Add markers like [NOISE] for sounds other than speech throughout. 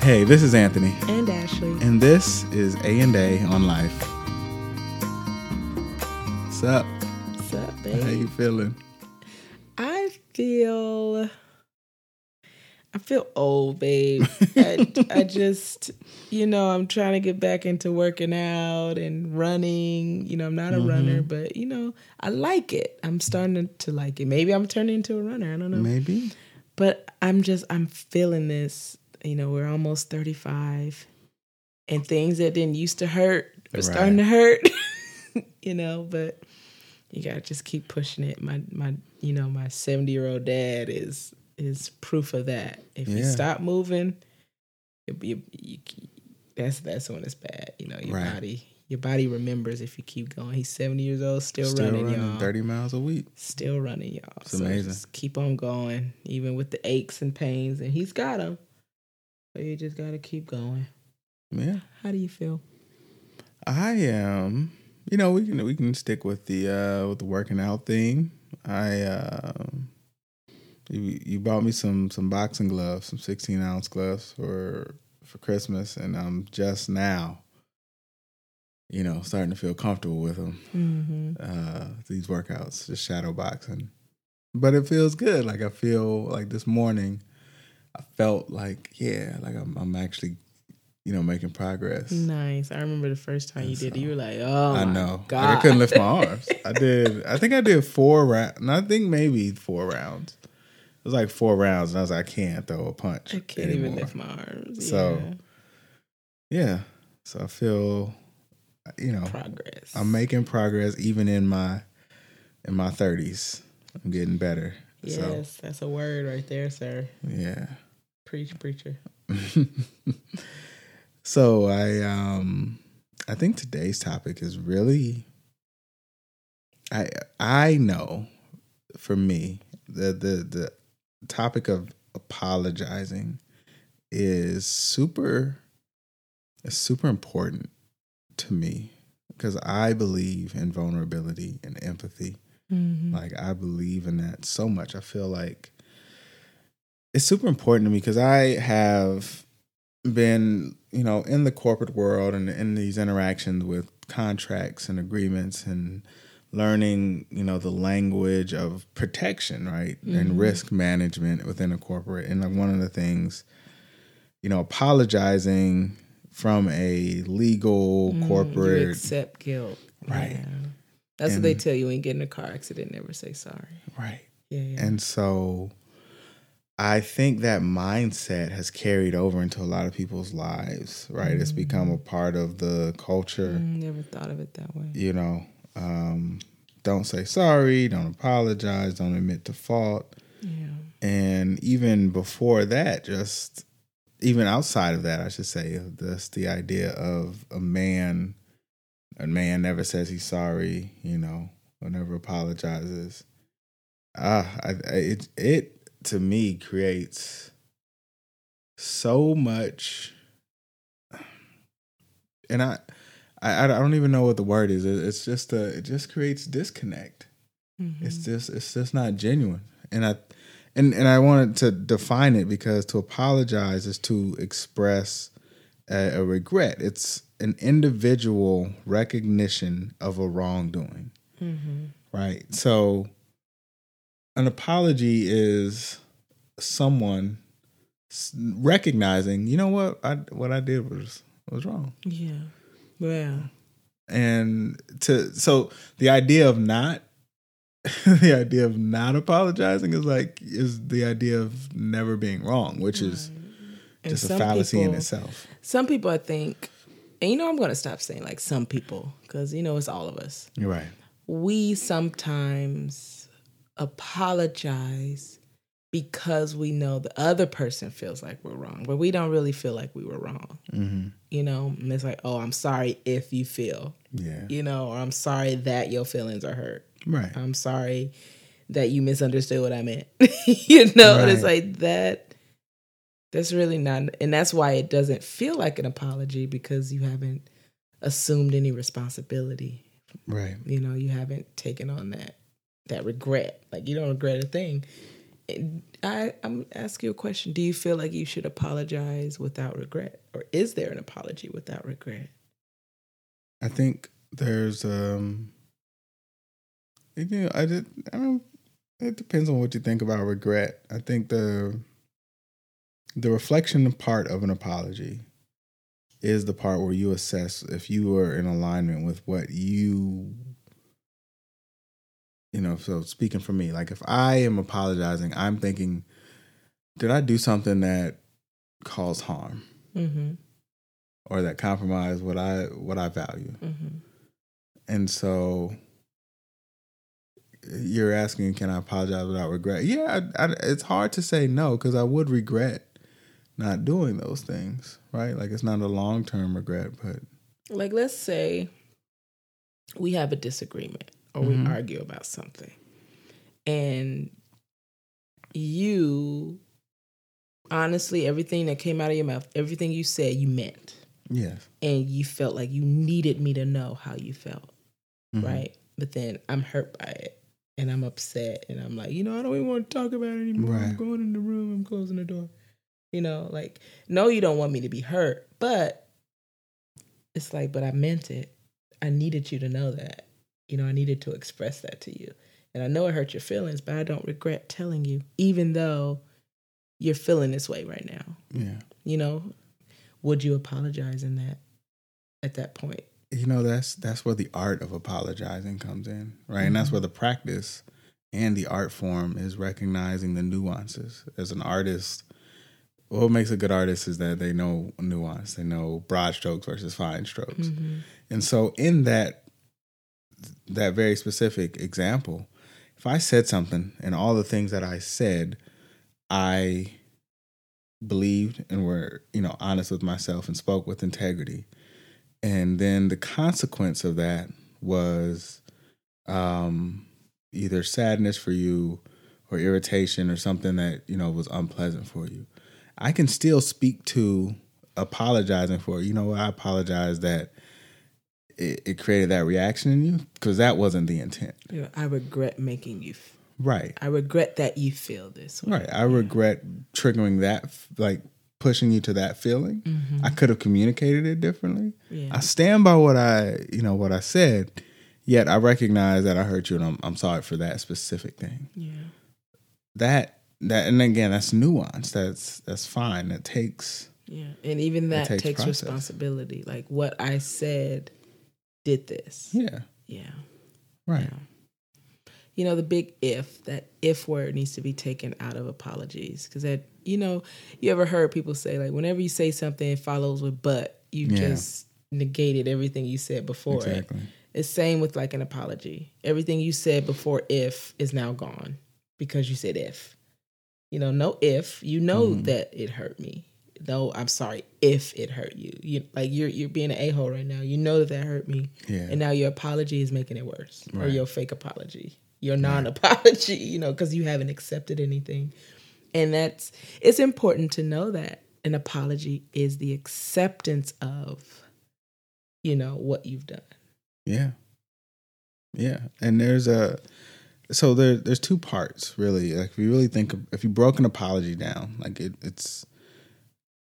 Hey, this is Anthony, And Ashley. and this is A and A on Life. What's up? What's up, How you feeling? I feel I feel old, babe. I, [LAUGHS] I just you know, I'm trying to get back into working out and running. You know, I'm not a runner, mm-hmm. but you know, I like it. I'm starting to like it. Maybe I'm turning into a runner. I don't know. Maybe. But I'm just I'm feeling this. You know, we're almost 35 and things that didn't used to hurt are starting to hurt. [LAUGHS] you know, but you gotta just keep pushing it. My my you know, my 70 year old dad is is proof of that. If you stop moving, you, you, you, that's that's when it's bad. You know, your Right. body your body remembers if you keep going. He's 70 years old, still, Still running, running y'all. 30 miles a week. Still running, y'all. It's amazing. Just keep on going, even with the aches and pains, and he's got them. You just gotta keep going. Yeah. How do you feel? I am. you know, we can we can stick with the uh with the working out thing. I um you, you bought me some some boxing gloves, some 16 ounce gloves for for Christmas, and I'm just now, you know, starting to feel comfortable with them. Mm-hmm. Uh, these workouts, just shadow boxing, but it feels good. Like I feel like this morning, I felt like yeah, like I'm I'm actually, you know, making progress. Nice. I remember the first time you And did it. You were like, "Oh, I know. God. Like I couldn't lift my [LAUGHS] arms. I did. I think I did four rounds. I think maybe four rounds. It was like four rounds, and I was like, I can't throw a punch. I can't even lift my arms. So, Yeah. Yeah. So I feel, you know, progress. I'm making progress even in my in my 30s. I'm getting better. Yes, that's a word right there, sir. Yeah. Preach, preacher. [LAUGHS] so I um I think today's topic is really I I know for me the the the topic of apologizing is super is super important to me because I believe in vulnerability and empathy. Mm-hmm. Like I believe in that so much. I feel like it's super important to me because I have been, you know, in the corporate world and in these interactions with contracts and agreements and learning, you know, the language of protection, right? And Mhm. risk management within a corporate. And like one of the things, you know, apologizing from a legal Mm, You corporate accept guilt. Right. Yeah. That's what they tell you when you get in a car accident. Never say sorry. right. Yeah, yeah. And so I think that mindset has carried over into a lot of people's lives, right? It's become a part of the culture, Mm, never thought of it that way. you know. Um, don't say sorry, don't apologize, don't admit to fault. Yeah. And even before that, just even outside of that, I should say, that's the idea of a man, a man never says he's sorry, you know, or never apologizes. Ah, I, it it to me creates so much, and I, I, I don't even know what the word is. It's just a, it just creates disconnect. Mhm. It's just it's just not genuine. And I and and I wanted to define it because to apologize is to express a, a regret. It's an individual recognition of a wrongdoing, Mhm. right? So an apology is someone recognizing, you know what, I what I did was was wrong. Yeah. Yeah. and to so the idea of not [LAUGHS] the idea of not apologizing is like is the idea of never being wrong which is And just a fallacy in itself Some people, I think, and you know, I'm going to stop saying like some people because you know it's all of us. you're right We sometimes apologize because we know the other person feels like we're wrong, but we don't really feel like we were wrong. mm-hmm. You know, and it's like, oh, I'm sorry if you feel, yeah you know, or I'm sorry that your feelings are hurt. right I'm sorry that you misunderstood what I meant. [LAUGHS] you know, and it's like that. That's really not, and that's why it doesn't feel like an apology because you haven't assumed any responsibility. right You know, you haven't taken on that that regret. Like you don't regret a thing. I, I'm asking you a question. Do you feel like you should apologize without regret? Or is there an apology without regret? I think there's um you know, I did I don't it depends on what you think about regret. I think the the reflection part of an apology is the part where you assess if you are in alignment with what you you know, so speaking for me, like if I am apologizing, I'm thinking, did I do something that caused harm? Mm-hmm. Or that compromised what I what I value. Mm-hmm. And so you're asking, can I apologize without regret? Yeah, I, I, it's hard to say no because I would regret not doing those things, right? Like it's not a long term regret, but Like, let's say we have a disagreement or Mhm. we argue about something, and you honestly, everything that came out of your mouth, everything you said, you meant, yes, and you felt like you needed me to know how you felt. Mhm. right? But then I'm hurt by it and I'm upset and I'm like, you know, I don't even want to talk about it anymore. I'm going in the room, I'm closing the door. You know, like, no, you don't want me to be hurt, but it's like, but I meant it. I needed you to know that. You know, I needed to express that to you. And I know it hurt your feelings, but I don't regret telling you, even though you're feeling this way right now. Yeah, You know, would you apologize in that at that point? you know that's that's where the art of apologizing comes in, right? And that's Mhm. where the practice and the art form is recognizing the nuances. As an artist, what makes a good artist is that they know nuance. They know broad strokes versus fine strokes. Mhm. And so in that that very specific example, if I said something and all the things that I said, I believed and were, you know, honest with myself and spoke with integrity. And then the consequence of that was um either sadness for you or irritation or something that, you know, was unpleasant for you. I can still speak to apologizing for, you know, I apologize that it, it created that reaction in you because that wasn't the intent. You know, I regret making you. F- Right. I regret that you feel this way. Right. I regret triggering that, like pushing you to that feeling. Mhm. I could have communicated it differently. Yeah. I stand by what I, you know, what I said. Yet I recognize that I hurt you, and I'm, I'm sorry for that specific thing. yeah. That that, and again, that's nuance. That's that's fine. It takes Yeah. And even that takes takes, responsibility. Like what I said did this. yeah, Yeah. right. Yeah. You know, the big if, that if word needs to be taken out of apologies. Because that, you know, you ever heard people say, like, whenever you say something, it follows with but, you Yeah. just negated everything you said before it. Exactly. It's same with like an apology. Everything you said before if is now gone because you said if. You know, no if. You know Mhm. that it hurt me. No, I'm sorry if it hurt you. You like you're you're being an a hole right now. You know that that hurt me, Yeah. and now your apology is making it worse, or your fake apology, your non-apology. [LAUGHS] You know, because you haven't accepted anything, and that's it's important to know that an apology is the acceptance of, you know, what you've done. Yeah. Yeah. And there's a so there there's two parts really. Like if you really think of, if you broke an apology down, like it, it's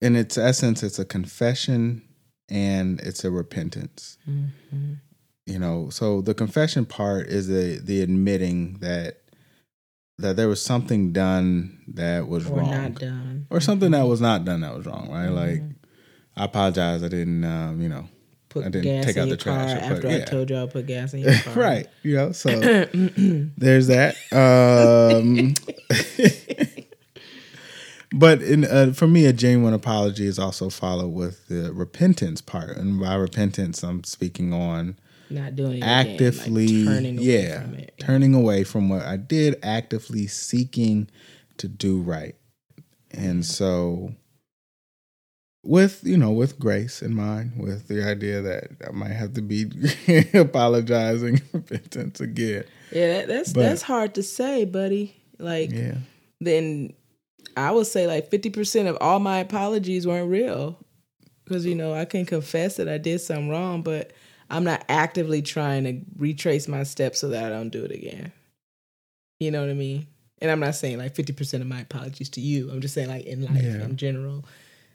in its essence it's a confession and it's a repentance. Mm-hmm. You know, so the confession part is the the admitting that that there was something done that was Or wrong. Or something that was not done that was wrong, right? Like Mhm. I apologize, I didn't um, you know, put I didn't gas take in out your the car trash put- after I told you I'll put gas in [LAUGHS] your car. right. You know, so. [COUGHS] There's that. [COUGHS] Um, but in, uh, for me, a genuine apology is also followed with the repentance part, and by repentance, I'm speaking on not doing it actively, like turning away yeah, from it. turning away from what I did, actively seeking to do right, and so with you know with grace in mind, with the idea that I might have to be [LAUGHS] apologizing, [LAUGHS] repentance again, Yeah, that's But- that's hard to say, buddy. Like yeah. then I would say like fifty percent of all my apologies weren't real. Because you know, I can confess that I did something wrong, but I'm not actively trying to retrace my steps so that I don't do it again. You know what I mean? and I'm not saying like 50% of my apologies to you. I'm just saying like in life Yeah. in general.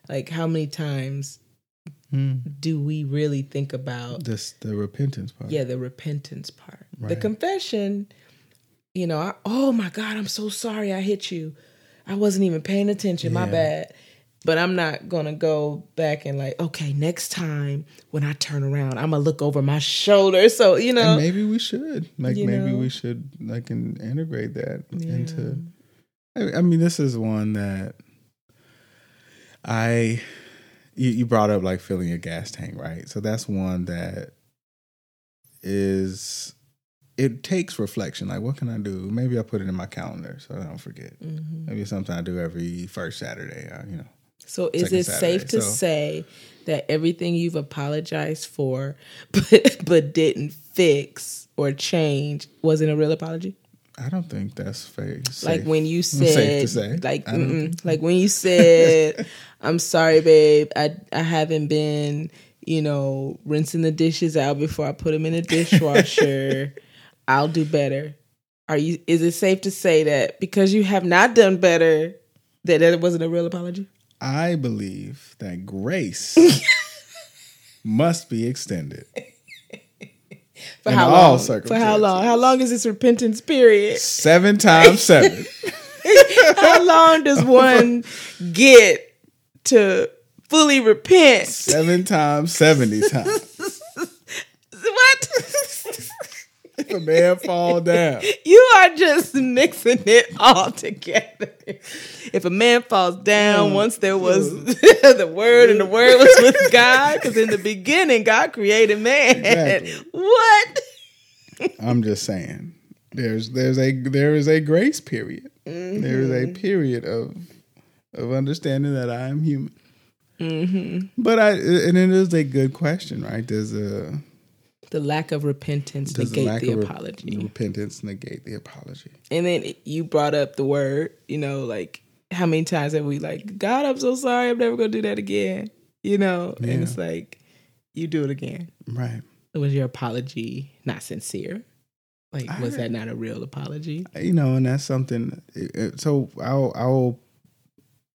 Like how many times Hmm. do we really think about This the repentance part. yeah, the repentance part. The confession, you know, I, oh my God, I'm so sorry I hit you. I wasn't even paying attention. My bad. But I'm not gonna go back and like, okay, next time when I turn around, I'm gonna look over my shoulder. So you know, and maybe we should like maybe know? we should like in, integrate that Yeah. into I, I mean this is one that i you, you brought up like filling your gas tank right so that's one that is it takes reflection like what can i do maybe i'll put it in my calendar so i don't forget Mhm. maybe it's something i do every first saturday uh, you know So is it safe to so- say that everything you've apologized for [LAUGHS] but but didn't fix or change wasn't a real apology? i don't think that's fair [LAUGHS] [LAUGHS] Like when you said, to say. like, I like when you said, "I'm sorry, babe. I I haven't been, you know, rinsing the dishes out before I put them in the dishwasher. I'll do better." Are you? Is it safe to say that because you have not done better, that that wasn't a real apology? I believe that grace [LAUGHS] must be extended. [LAUGHS] For how all long? For how long? How long is this repentance period? Seven times seven. [LAUGHS] How long does one get to fully repent? seven times, 70 times. What? A man fall down. [LAUGHS] You are just mixing it all together. If a man falls down, Mm. once there was mm. [LAUGHS] the word and the word was with God, because in the beginning God created man. Exactly. What? [LAUGHS] I'm just saying. There's there's a there is a grace period. There is a mm-hmm. period of of understanding that I am human. Mm-hmm. But I and it is a good question, right? There's a uh, The lack of repentance does the negate lack the of rep- apology. repentance negate the apology? And then you brought up the word, you know, like how many times have we like, God, I'm so sorry, I'm never gonna do that again. You know? Yeah. And it's like, you do it again. Right. Was your apology not sincere? Like, was that not a real apology? you know, and that's something. So I'll I'll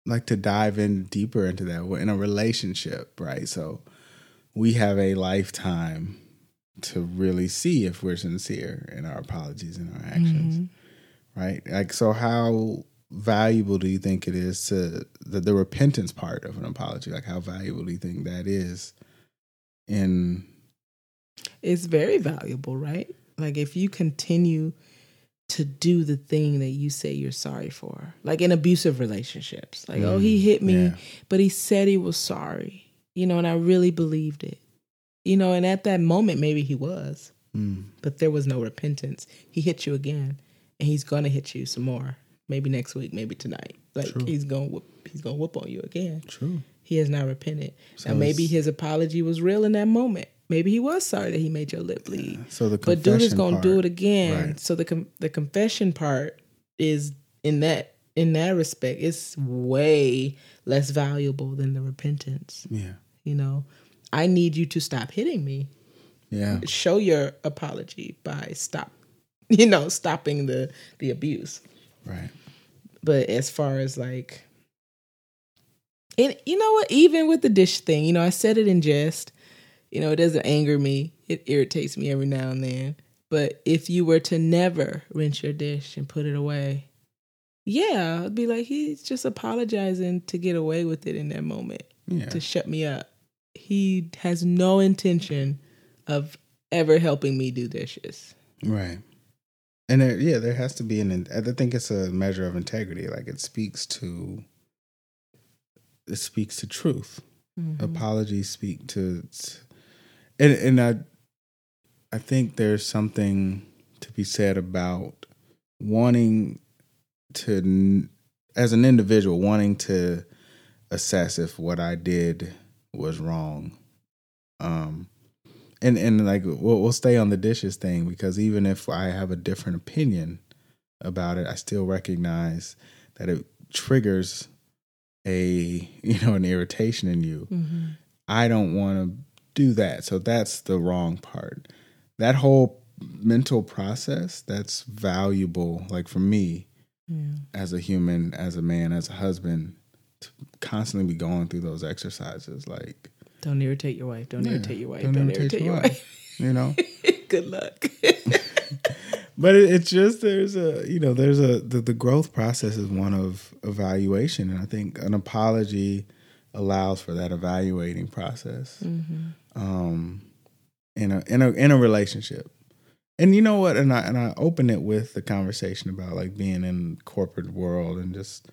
like to dive in deeper into that. We're in a relationship, right? So we have a lifetime to really see if we're sincere in our apologies and our actions, mm-hmm. right? Like, so how valuable do you think it is to the, the repentance part of an apology? Like, how valuable do you think that is in It's very valuable, right? Like, if you continue to do the thing that you say you're sorry for, like in abusive relationships, like, oh, he mm, hit me, yeah. but he said he was sorry, you know, and I really believed it, you know, and at that moment, maybe he was, Mm, but there was no repentance. He hit you again, and he's gonna hit you some more. Maybe next week, maybe tonight. Like True. he's gonna whoop, he's gonna whoop on you again. true. He has not repented. So now maybe his apology was real in that moment. Maybe he was sorry that he made your lip bleed. So the But dude is gonna do it again. Right. So the com- the confession part is in that in that respect, it's way less valuable than the repentance. Yeah. You know, I need you to stop hitting me. Yeah. Show your apology by stop, [LAUGHS] you know, stopping the the abuse. Right. But as far as like, and you know what? Even with the dish thing, you know, I said it in jest. You know, it doesn't anger me. It irritates me every now and then. But if you were to never rinse your dish and put it away, yeah, I'd be like, he's just apologizing to get away with it in that moment, Yeah. to shut me up. He has no intention of ever helping me do dishes. Right. And there, yeah, there has to be an. I think it's a measure of integrity. Like it speaks to. It speaks to truth. Mhm. Apologies speak to, and and I, I think there's something to be said about wanting to, as an individual, wanting to assess if what I did was wrong. Um, and and like we'll, we'll stay on the dishes thing because even if I have a different opinion about it, I still recognize that it triggers a [LAUGHS] you know an irritation in you. Mhm. I don't want to do that, so that's the wrong part. That whole mental process that's valuable. Like for me, Yeah. as a human, as a man, as a husband, constantly be going through those exercises. Like, Don't irritate your wife. Don't yeah, irritate your wife. Don't, irritate, your wife. You know. [LAUGHS] Good luck. [LAUGHS] [LAUGHS] but it, it's just there's a you know there's a the, the growth process is one of evaluation and i think an apology allows for that evaluating process um in a in a in a relationship and you know what and i and i open it with the conversation about like being in corporate world and just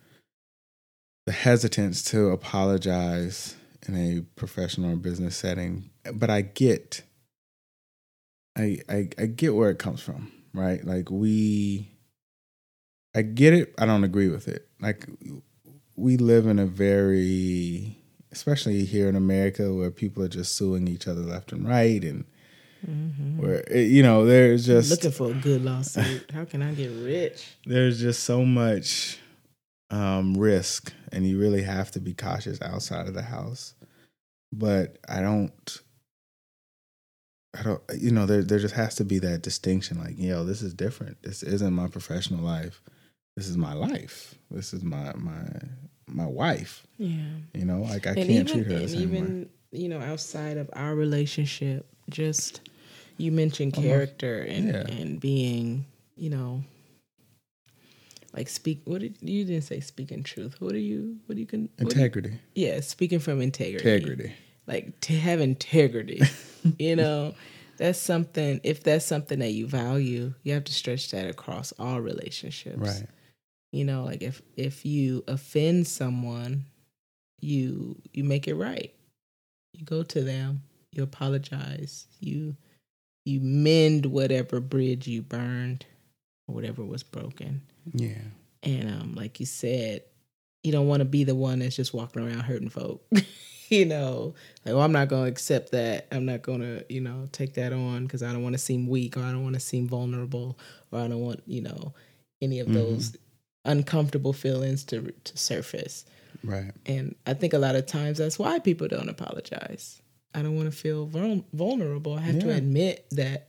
the hesitance to apologize in a professional or business setting but i get I, I I get where it comes from, right? Like we I get it, I don't agree with it. Like we live in a very especially here in America where people are just suing each other left and right and mm-hmm. where eh, you know there's just Looking for a good lawsuit. How can I get rich? there's just so much um, risk, and you really have to be cautious outside of the house. But I don't, I don't, you know, there there just has to be that distinction. Like, yo, this is different. This isn't my professional life. This is my life. This is my my my wife. Yeah. You know, like I and can't even, treat her the and same even way. you know outside of our relationship just you mentioned character and yeah. and being you know like speak what did you didn't say speaking truth. What are you what do you can do you- Integrity, yeah speaking from integrity. Integrity. like to have integrity [LAUGHS] you know? That's something if that's something that you value you have to stretch that across all relationships. Right. you know like if if you offend someone you you make it right. You go to them you apologize you you mend whatever bridge you burned or whatever was broken Yeah. and um like you said you don't want to be the one that's just walking around hurting folk [LAUGHS] you know like well i'm not going to accept that i'm not going to you know take that on because i don't want to seem weak or i don't want to seem vulnerable or i don't want you know any of Mhm. those uncomfortable feelings to to surface Right. and i think a lot of times that's why people don't apologize i don't want to feel vul- vulnerable i have to admit that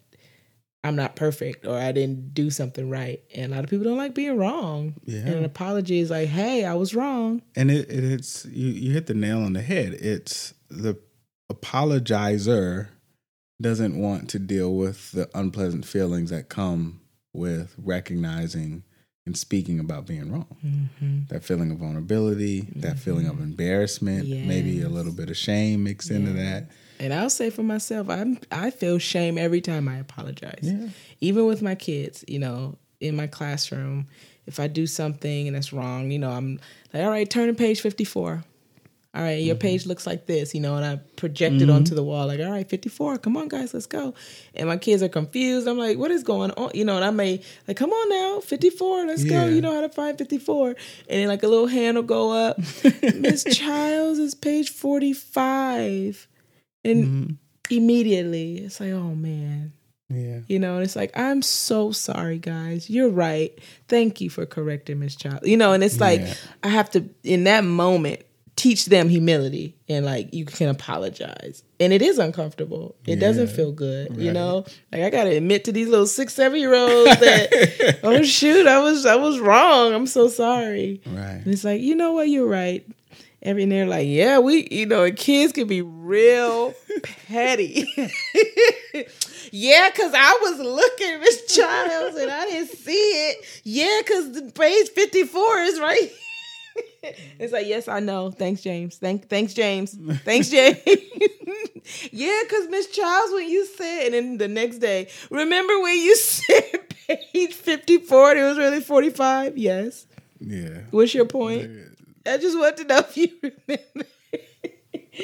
i'm not perfect or i didn't do something right. And a lot of people don't like being wrong. Yeah. and an apology is like hey i was wrong. And it, it it's you you hit the nail on the head. It's the apologizer doesn't want to deal with the unpleasant feelings that come with recognizing and speaking about being wrong. Mm-hmm. that feeling of vulnerability that feeling of embarrassment maybe a little bit of shame mixed into that and i'll say for myself i'm i feel shame every time i apologize yeah even with my kids, you know, in my classroom, if I do something and it's wrong, you know, I'm like, all right, turn to page 54. All right, your mm-hmm. page looks like this, you know, and I project it mm-hmm. onto the wall, like, all right, 54, come on, guys, let's go. And my kids are confused. I'm like, what is going on? You know, and I may, like, come on now, 54, let's Yeah. go. You know how to find 54. And then, like, a little hand will go up. [LAUGHS] Miss Childs is page 45. And mm-hmm. immediately, it's like, oh, man. yeah You know, and it's like, I'm so sorry, guys. You're right. Thank you for correcting Miss Child. You know, and it's like Yeah. I have to in that moment teach them humility and like you can apologize. And it is uncomfortable. It doesn't feel good. You know? Like I gotta admit to these little six, seven year olds [LAUGHS] that oh shoot, I was I was wrong. I'm so sorry. right And it's like, you know what, you're right. Every and they're like, yeah, we, you know, kids can be real petty. [LAUGHS] yeah, because I was looking at Miss Childs and I didn't see it. Yeah, because the page 54 is right. [LAUGHS] it's like, yes, I know. Thanks, James. Thank, thanks, James. Thanks, James. [LAUGHS] yeah, because Miss Childs, when you said, and then the next day, remember when you said page 54 and it was really 45? Yes. yeah What's your point? I just want to know if you [LAUGHS] remember.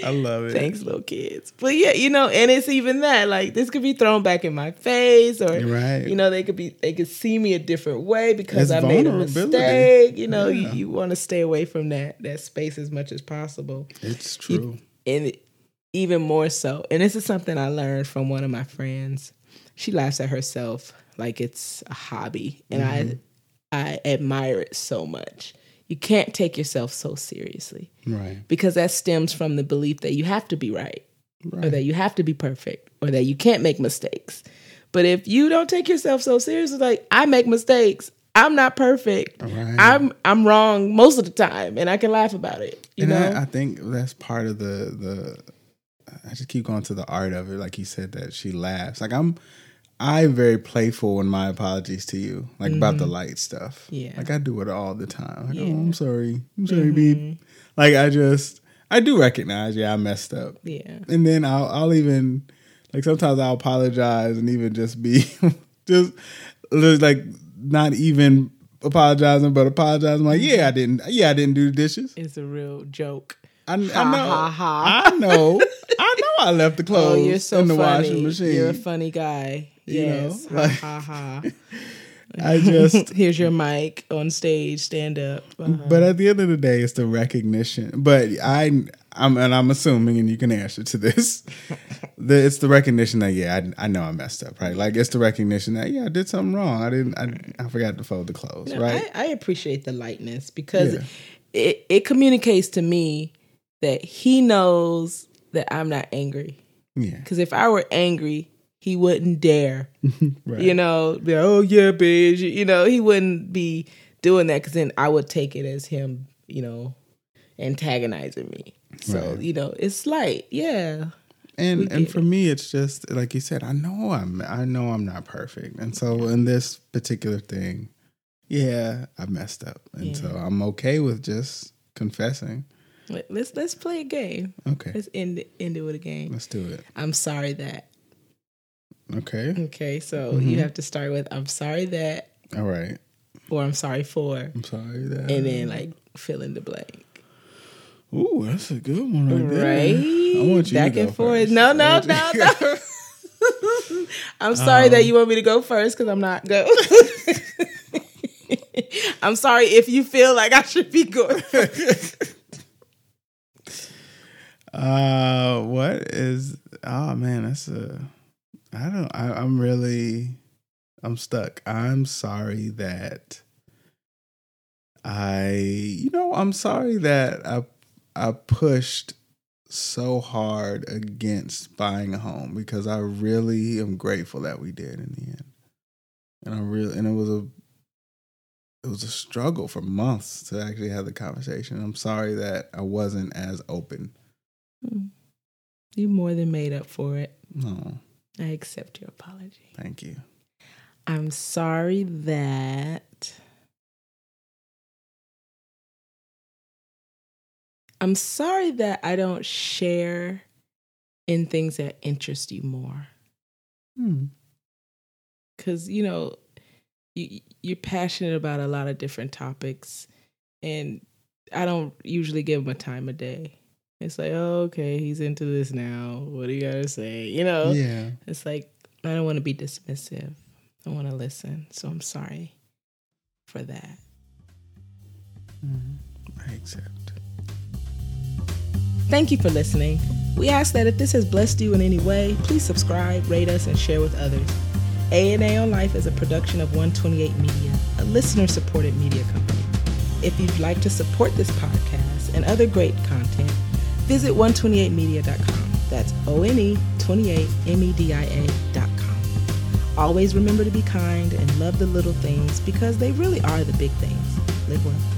i love it Thanks, little kids. But yeah, you know, and it's even that like this could be thrown back in my face, or Right. you know, they could be they could see me a different way because It's I made a mistake. You know, Yeah. you, you want to stay away from that that space as much as possible, it's true and even more so. And this is something I learned from one of my friends. She laughs at herself like it's a hobby, and Mm-hmm. I I admire it so much. You can't take yourself so seriously right because that stems from the belief that you have to be right, or that you have to be perfect or that you can't make mistakes. But if you don't take yourself so seriously, like I make mistakes, I'm not perfect. Right. I'm I'm wrong most of the time, and I can laugh about it. You and know, I, I think that's part of the the. I just keep going to the art of it, like you said that she laughs. Like I'm, I'm very playful in my apologies to you, like about the light stuff. Mm-hmm. Yeah. like I do it all the time. Like, Yeah. Mm-hmm. oh, I'm sorry, I'm sorry, beep. Like I just, I do recognize, yeah, I messed up, yeah, and then I'll, I'll even, like sometimes I'll apologize and even just be, [LAUGHS] just, just like not even apologizing, but apologizing. Like, yeah, I didn't, yeah, I didn't do the dishes. it's a real joke. I, I know. Ha, ha, ha. I know. I know. I left the [LAUGHS] Oh, clothes you're so in the funny. washing machine. You're a funny guy. You know, Yes. like- ha ha ha. [LAUGHS] I just. [LAUGHS] Here's your mic on stage. Stand up. Uh-huh. But at the end of the day, it's the recognition. But I, I'm, and I'm assuming, and you can answer to this. [LAUGHS] The, it's the recognition that yeah, I, I know I messed up, right? Like it's the recognition that yeah, I did something wrong. I didn't. I, I forgot to fold the clothes, No, right? I, I appreciate the lightness because Yeah. it, it communicates to me that he knows that I'm not angry. yeah. Because if I were angry, he wouldn't dare, [LAUGHS] Right. you know, be like, oh yeah, bitch. You know, he wouldn't be doing that because then I would take it as him, you know, antagonizing me. So, Right. you know, it's light. Yeah. And and for me it's just like you said i know i'm i know i'm not perfect and so in this particular thing yeah i messed up and so i'm okay with just confessing Let- Let's let's play a game. okay Let's end it, end it with a game. let's do it I'm sorry that. Okay Okay, so Mm-hmm. you have to start with I'm sorry that all right or I'm sorry for, i'm sorry that and then like fill in the blank. Ooh, that's a good one right there Right? i want you Back to go back and forth. first. No, no, no, no. [LAUGHS] I'm sorry Um, that you want me to go first because I'm not go. [LAUGHS] I'm sorry if you feel like I should be going. first. [LAUGHS] Uh, what is? Oh man, that's a. I don't. I, I'm really. I'm stuck. I'm sorry that. I. You know, I'm sorry that I. I pushed so hard against buying a home because I really am grateful that we did in the end, and I really and it was a. It was a struggle for months to actually have the conversation. I'm sorry that I wasn't as open. Mm. You more than made up for it. No, I accept your apology. thank you. I'm sorry that I'm sorry that I don't share in things that interest you more. Hmm. Cause you know, you you're passionate about a lot of different topics and I don't usually give them a time of day. It's like, oh, okay, he's into this now. What do you gotta say? You know? Yeah. It's like I don't want to be dismissive. I want to listen. So I'm sorry for that. Mm-hmm. I accept. Thank you for listening. We ask that if this has blessed you in any way, please subscribe, rate us, and share with others. A&A on Life is a production of 128 Media, a listener-supported media company. If you'd like to support this podcast and other great content, visit 128media.com. That's E O-N-E-28-M-E-D-I-A.com. Always remember to be kind and love the little things because they really are the big things. Live well.